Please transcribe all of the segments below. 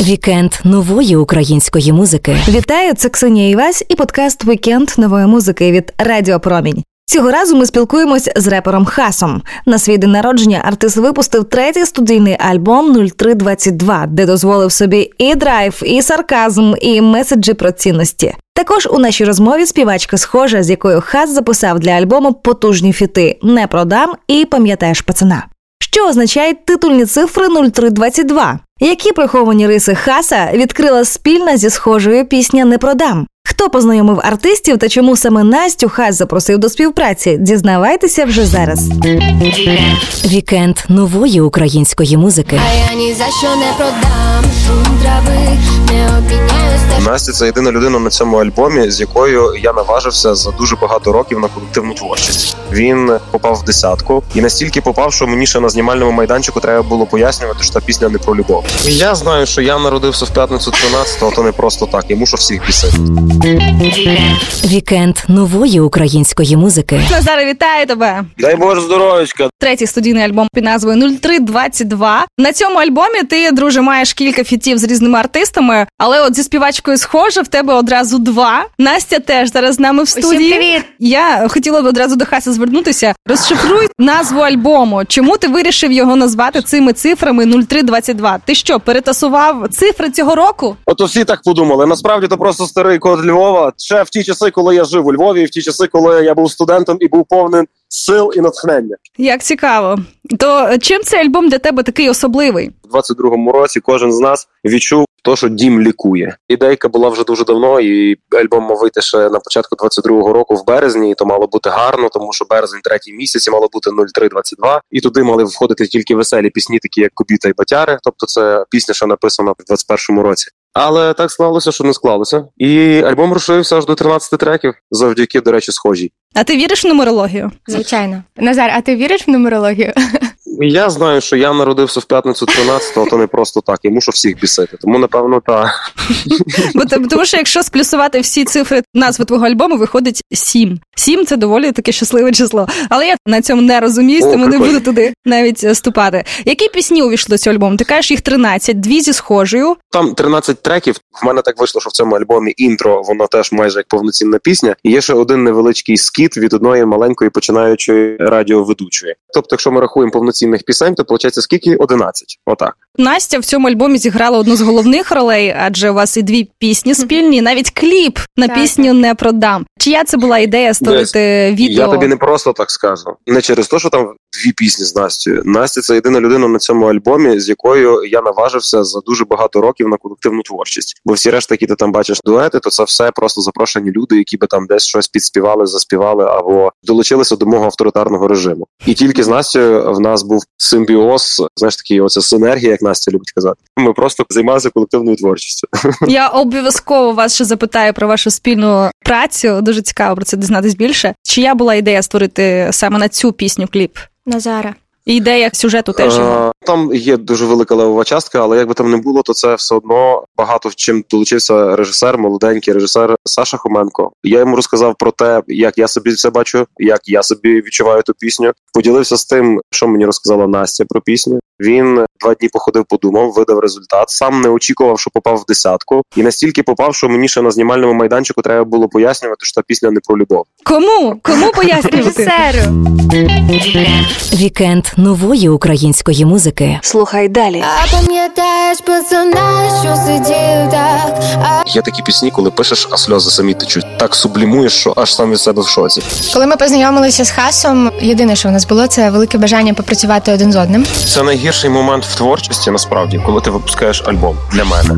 Вікенд нової української музики. Вітаю, це Ксенія Івась і подкаст Вікенд нової музики від Радіо Промінь. Цього разу ми спілкуємось з репером Хасом. На свій день народження артист випустив третій студійний альбом 0322, де дозволив собі і драйв, і сарказм, і меседжі про цінності. Також у нашій розмові співачка Схожа, з якою Хас записав для альбому потужні фіти Не продам і Пам'ятаєш пацана. Що означають титульні цифри 0322? Які приховані риси Хаса відкрила спільна зі схожою пісня Не продам? Хто познайомив артистів та чому саме Настю Хас запросив до співпраці? Дізнавайтеся вже зараз. Вікенд нової української музики. А я ні за що не продам шум трави, не обміняюсь теж. Настя це єдина людина на цьому альбомі, з якою я наважився за дуже багато років на колективну творчість. Він попав в десятку і настільки попав, що мені ще на знімальному майданчику треба було пояснювати, що та пісня не про любов. Я знаю, що я народився в п'ятницю 13-го, то не просто так. Я мушу всіх бісити. Вікенд нової української музики. Назаре, вітаю тебе! Дай Боже здоров'ячка. Третій студійний альбом під назвою 0322. На цьому альбомі ти, друже, маєш кілька фітів з різними артистами, але от зі співачкою схоже, в тебе одразу два. Настя теж зараз з нами в студії. привіт! Я хотіла б одразу до Хаса звернутися. Розшифруй назву альбому. Чому ти вирішив його назвати цими цифрами 0322? Ти що, перетасував цифри цього року? От всі так подумали. Насправді то просто старий код Львова. Ще в ті часи, коли я жив у Львові, в ті часи, коли я був студентом і був повним сил і натхнення. Як цікаво. То чим цей альбом для тебе такий особливий? У 22-му році кожен з нас відчув то, що дім лікує. Ідейка була вже дуже давно, і альбом мав вийти ще на початку 22-го року в березні. І то мало бути гарно, тому що березень третій місяць і мало бути 0322. І туди мали входити тільки веселі пісні, такі як Кобіта і Батяри. Тобто, це пісня, що написана в 21-му році. Але так склалося, що не склалося. І альбом розширився аж до 13 треків, завдяки, до речі, схожій. А ти віриш в нумерологію? Звичайно. Назар, а ти віриш в нумерологію? Я знаю, що я народився в п'ятницю 13-го, то не просто так. Я мушу всіх бісити. Тому, напевно, так. Бо тому що якщо сплюсувати всі цифри назви твого альбому, виходить сім. Сім це доволі таке щасливе число. Але я на цьому не розуміюсь, тому не буду туди навіть е, ступати. Які пісні увійшли до цього альбому? Ти кажеш їх 13, дві зі схожою. Там 13 треків. В мене так вийшло, що в цьому альбомі інтро, воно теж майже як повноцінна пісня. І є ще один невеличкий скіт від одної маленької починаючої радіоведучої. Тобто, якщо ми рахуємо повноцінних пісень, то виходить скільки? 11. Отак. Настя в цьому альбомі зіграла одну з головних ролей, адже у вас і дві пісні спільні, і навіть кліп на Так, пісню не продам. Чия це була ідея створити відео? Я тобі не просто так скажу. Не через те, що там дві пісні з Настю. Настя це єдина людина на цьому альбомі, з якою я наважився за дуже багато років на колективну творчість. Бо всі решта, які ти там бачиш дуети, то це все просто запрошені люди, які би там десь щось підспівали, заспівали або долучилися до мого авторитарного режиму. І тільки з Настю в нас був симбіоз, знаєш, такий оця синергія, як Настя любить казати. Ми просто займалися колективною творчістю. Я обов'язково вас ще запитаю про вашу спільну працю. Дуже цікаво про це дізнатись більше. Чия була ідея створити саме на цю пісню кліп? Назара. І ідея сюжету теж його. Е, Там є дуже велика левова частка, але як би там не було, то це все одно багато в чим долучився режисер, молоденький режисер Саша Хоменко. Я йому розказав про те, як я собі це бачу, як я собі відчуваю ту пісню. Поділився з тим, що мені розказала Настя про пісню. Він два дні походив, подумав, видав результат. Сам не очікував, що попав в десятку, і настільки попав, що мені ще на знімальному майданчику треба було пояснювати, що та пісня не про любов. Кому? Кому пояснювати? Режисеру. Вікенд нової української музики. Слухай далі. А пам'ятаєш пацана, що сидів так? А Є такі пісні, коли пишеш, а сльози самі течуть. Так сублімуєш, що аж сам від себе в шоці. Коли ми познайомилися з Хасом, єдине, що в нас було, це велике бажання попрацювати один з одним. Це найгірший момент в творчості, насправді, коли ти випускаєш альбом для мене.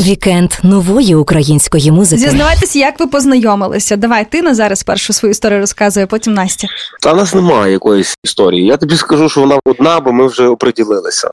Вікенд нової української музики. Зізнавайтеся, як ви познайомилися. Давай, ти на зараз першу свою історію розказує, потім Настя. Та нас немає якоїсь історії. Я тобі скажу, що вона одна, бо ми вже оприділилися.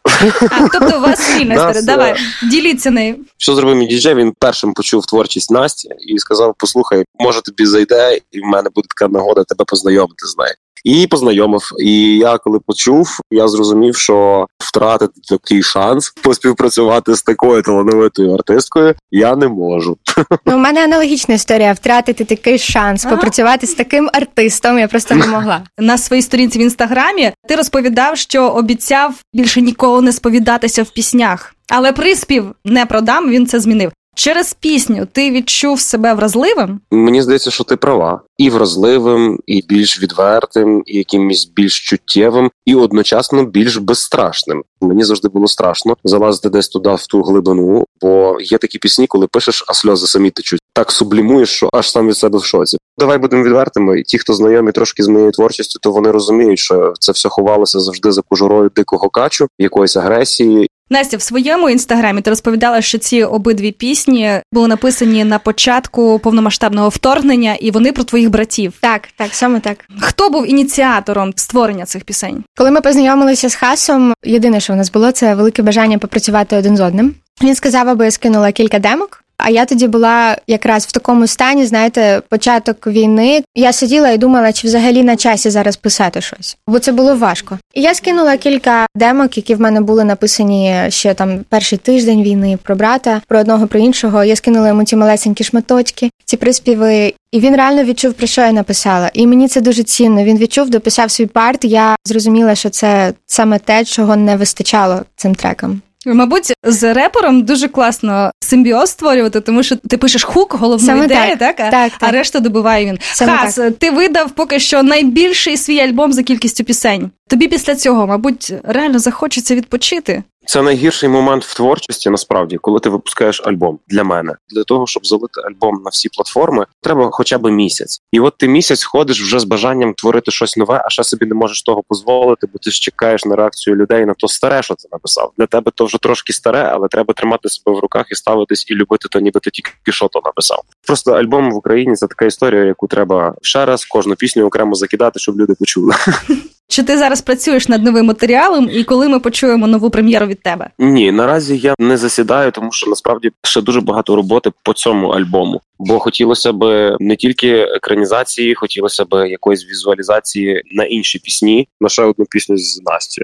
А, тобто у вас спільна Нас, історія. Давай, діліться нею. Що зробив мій діджей? Він першим почув творчість Насті і сказав: Послухай, може тобі зайде, і в мене буде така нагода тебе познайомити з нею. І познайомив. І я коли почув, я зрозумів, що втратити такий шанс поспівпрацювати з такою талановитою артисткою я не можу. Ну, у мене аналогічна історія втратити такий шанс Ага. попрацювати з таким артистом. Я просто не могла. На своїй сторінці в інстаграмі ти розповідав, що обіцяв більше ніколи не сповідатися в піснях. Але приспів не продам, він це змінив. Через пісню ти відчув себе вразливим? Мені здається, що ти права. І вразливим, і більш відвертим, і якимось більш чуттєвим, і одночасно більш безстрашним. Мені завжди було страшно залазити десь туди в ту глибину, бо є такі пісні, коли пишеш, а сльози самі течуть. Так сублімуєш, що аж сам від себе в шоці. Давай будемо відвертими. Ті, хто знайомі трошки з моєю творчістю, то вони розуміють, що це все ховалося завжди за кожурою дикого качу, якоїсь агресії, Настя, в своєму інстаграмі ти розповідала, що ці обидві пісні були написані на початку повномасштабного вторгнення, і вони про твоїх братів. Так, так, саме так. Хто був ініціатором створення цих пісень? Коли ми познайомилися з Хасом, єдине, що в нас було, це велике бажання попрацювати один з одним. Він сказав, аби я скинула кілька демок. А я тоді була якраз в такому стані, знаєте, початок війни. Я сиділа і думала, чи взагалі на часі зараз писати щось, бо це було важко. І я скинула кілька демок, які в мене були написані ще там перший тиждень війни про брата, про одного, про іншого. Я скинула йому ці малесенькі шматочки, ці приспіви. І він реально відчув, про що я написала. І мені це дуже цінно. Він відчув, дописав свій парт. Я зрозуміла, що це саме те, чого не вистачало цим трекам. Мабуть, з репером дуже класно симбіоз створювати, тому що ти пишеш хук, головну Саме ідею, так. так? А, Так, а так. решта добиває він. Саме Хас, ти видав поки що найбільший свій альбом за кількістю пісень. Тобі після цього, мабуть, реально захочеться відпочити. Це найгірший момент в творчості, насправді, коли ти випускаєш альбом для мене. Для того, щоб залити альбом на всі платформи, треба хоча б місяць. І от ти місяць ходиш вже з бажанням творити щось нове, а ще собі не можеш того дозволити, бо ти ж чекаєш на реакцію людей на то старе, що ти написав. Для тебе то вже трошки старе, але треба тримати себе в руках і ставитись і любити то, ніби ти тільки що то написав. Просто альбом в Україні це така історія, яку треба ще раз кожну пісню окремо закидати, щоб люди почули. Чи ти зараз працюєш над новим матеріалом, і коли ми почуємо нову прем'єру від тебе? Ні, наразі я не засідаю, тому що насправді ще дуже багато роботи по цьому альбому. Бо хотілося б не тільки екранізації, хотілося б якоїсь візуалізації на інші пісні. На ще одну пісню з Настю.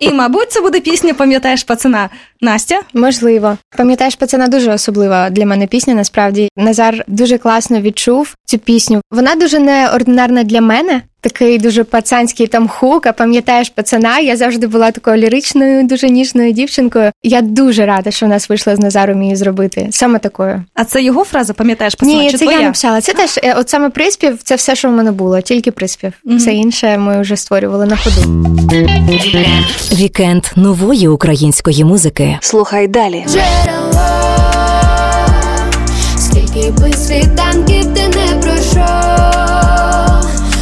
І, мабуть, це буде пісня Пам'ятаєш пацана Настя. Можливо, пам'ятаєш, пацана дуже особлива для мене пісня. Насправді Назар дуже класно відчув цю пісню. Вона дуже неординарна для мене. Такий дуже пацанський там хук, а пам'ятаєш пацана. Я завжди була такою ліричною, дуже ніжною дівчинкою. Я дуже рада, що в нас вийшло з Назаром її зробити. Саме такою. А це його фраза Пам'ятаєш пацана? Ні, чи це твоя? я написала. Це теж е, от саме приспів, це все, що в мене було, тільки приспів. Мгм. Все інше ми вже створювали на ходу. Вікенд нової української музики. Слухай далі. Джерело, скільки би світанків ти не пройшов,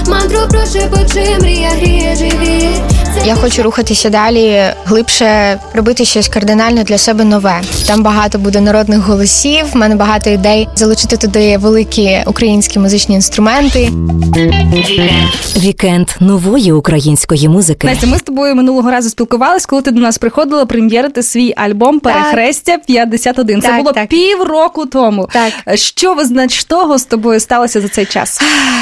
мантру прошепочи, мрія гріє живіт. Я хочу рухатися далі, глибше робити щось кардинально для себе нове. Там багато буде народних голосів. в мене багато ідей залучити туди великі українські музичні інструменти. Вікенд нової української музики. Настя, ми з тобою минулого разу спілкувались, коли ти до нас приходила прем'єрити свій альбом Перехрестя 51. Це було так. півроку тому. Так, Що визначного з тобою сталося за цей час?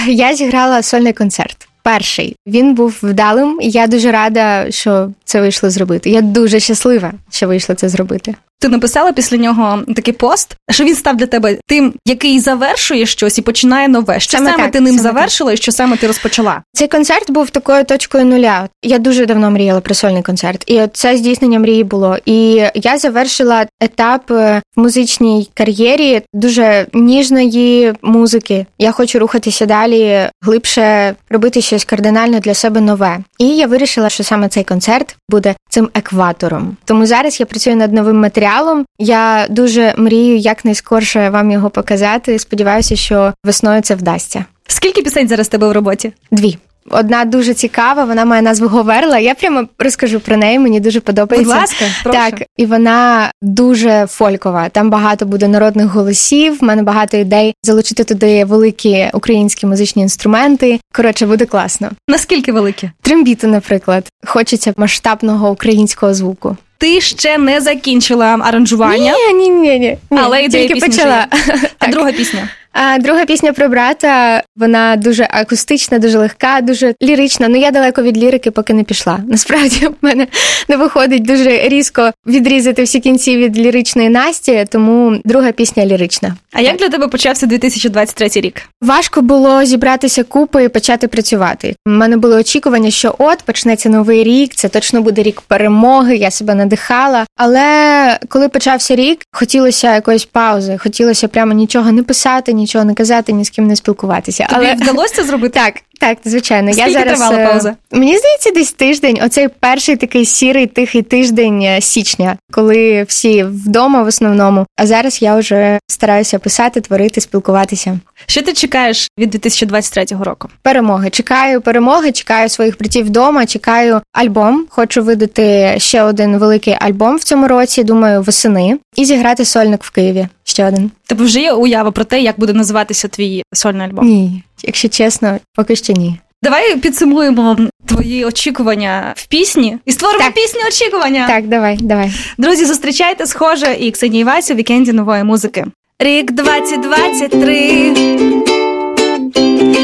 я зіграла сольний концерт. Перший він був вдалим. і Я дуже рада, що це вийшло зробити. Я дуже щаслива, що вийшло це зробити. Ти написала після нього такий пост, що він став для тебе тим, який завершує щось і починає нове. Що Саме саме, так, ти ним саме так. завершила і що саме ти розпочала? Цей концерт був такою точкою нуля. Я дуже давно мріяла про сольний концерт, і от це здійснення мрії було. І я завершила етап е, в музичній кар'єрі дуже ніжної музики. Я хочу рухатися далі, глибше робити щось кардинально для себе нове. І я вирішила, що саме цей концерт буде цим екватором. Тому зараз я працюю над новим матеріалом. Я дуже мрію якнайскорше вам його показати. Сподіваюся, що весною це вдасться. Скільки пісень зараз тебе в роботі? Дві. Одна дуже цікава, вона має назву Говерла. Я прямо розкажу про неї, мені дуже Будь подобається. ласка, прошу. Так, і вона дуже фолькова. Там багато буде народних голосів. В мене багато ідей залучити туди великі українські музичні інструменти. Коротше, буде класно. Наскільки великі? Трембіти, наприклад, хочеться масштабного українського звуку. Ти ще не закінчила аранжування, Ні, ні, ні, ні. Але ідея тільки пісні почала. а друга пісня. А друга пісня про брата, вона дуже акустична, дуже легка, дуже лірична. Ну я далеко від лірики, поки не пішла. Насправді в мене не виходить дуже різко відрізати всі кінці від ліричної Насті, тому друга пісня лірична. А як для тебе почався 2023 рік? Важко було зібратися купи і почати працювати. У мене були очікування, що от почнеться новий рік, це точно буде рік перемоги. Я себе надихала. Але коли почався рік, хотілося якоїсь паузи, хотілося прямо нічого не писати, нічого не казати, ні з ким не спілкуватися. Тобі Але вдалося це зробити? так, так, звичайно. Скільки я зараз тривала е, пауза? Мені здається, десь тиждень. Оцей перший такий сірий тихий тиждень е, січня, коли всі вдома в основному. А зараз я вже стараюся писати, творити, спілкуватися. Що ти чекаєш від 2023 року? Перемоги. Чекаю перемоги, чекаю своїх братів вдома, чекаю альбом. Хочу видати ще один великий альбом в цьому році. Думаю, восени, і зіграти сольник в Києві. Ще один. Тебе вже є уява про те, як буде називатися твій сольний альбом? Ні, якщо чесно, поки що ні. Давай підсумуємо твої очікування в пісні і створимо Так. пісню очікування. Так, давай, давай. Друзі, зустрічайте схоже і Ксенії Васю у вікенді нової музики. Рік 2023.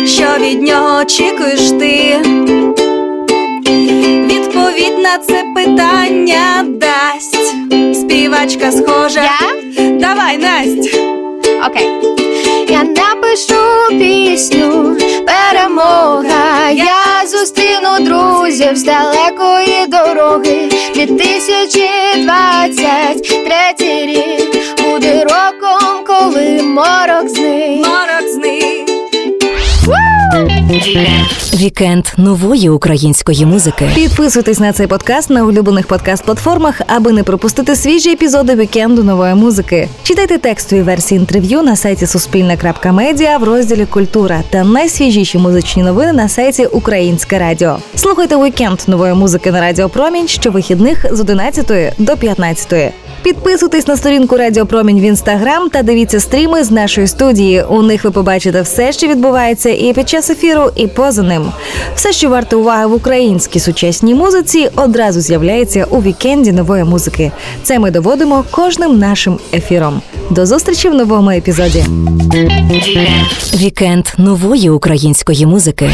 Що від нього очікуєш ти? Відповідь на це питання дасть співачка схожа. Я? Давай, Насть! Окей. Я напишу пісню перемога. Я зустріну друзів з далекої дороги. 2023 рік морок зник. Морок зник. Вікенд нової української музики. Підписуйтесь на цей подкаст на улюблених подкаст-платформах, аби не пропустити свіжі епізоди вікенду нової музики. Читайте текстові версії інтерв'ю на сайті Суспільне.Медіа в розділі Культура та найсвіжіші музичні новини на сайті Українське Радіо. Слухайте вікенд нової музики на Радіо Промінь щовихідних з 11 до 15. Підписуйтесь на сторінку Радіо Промінь в інстаграм та дивіться стріми з нашої студії. У них ви побачите все, що відбувається, і під час ефіру, і поза ним. Все, що варто уваги в українській сучасній музиці, одразу з'являється у вікенді нової музики. Це ми доводимо кожним нашим ефіром. До зустрічі в новому епізоді. Вікенд нової української музики.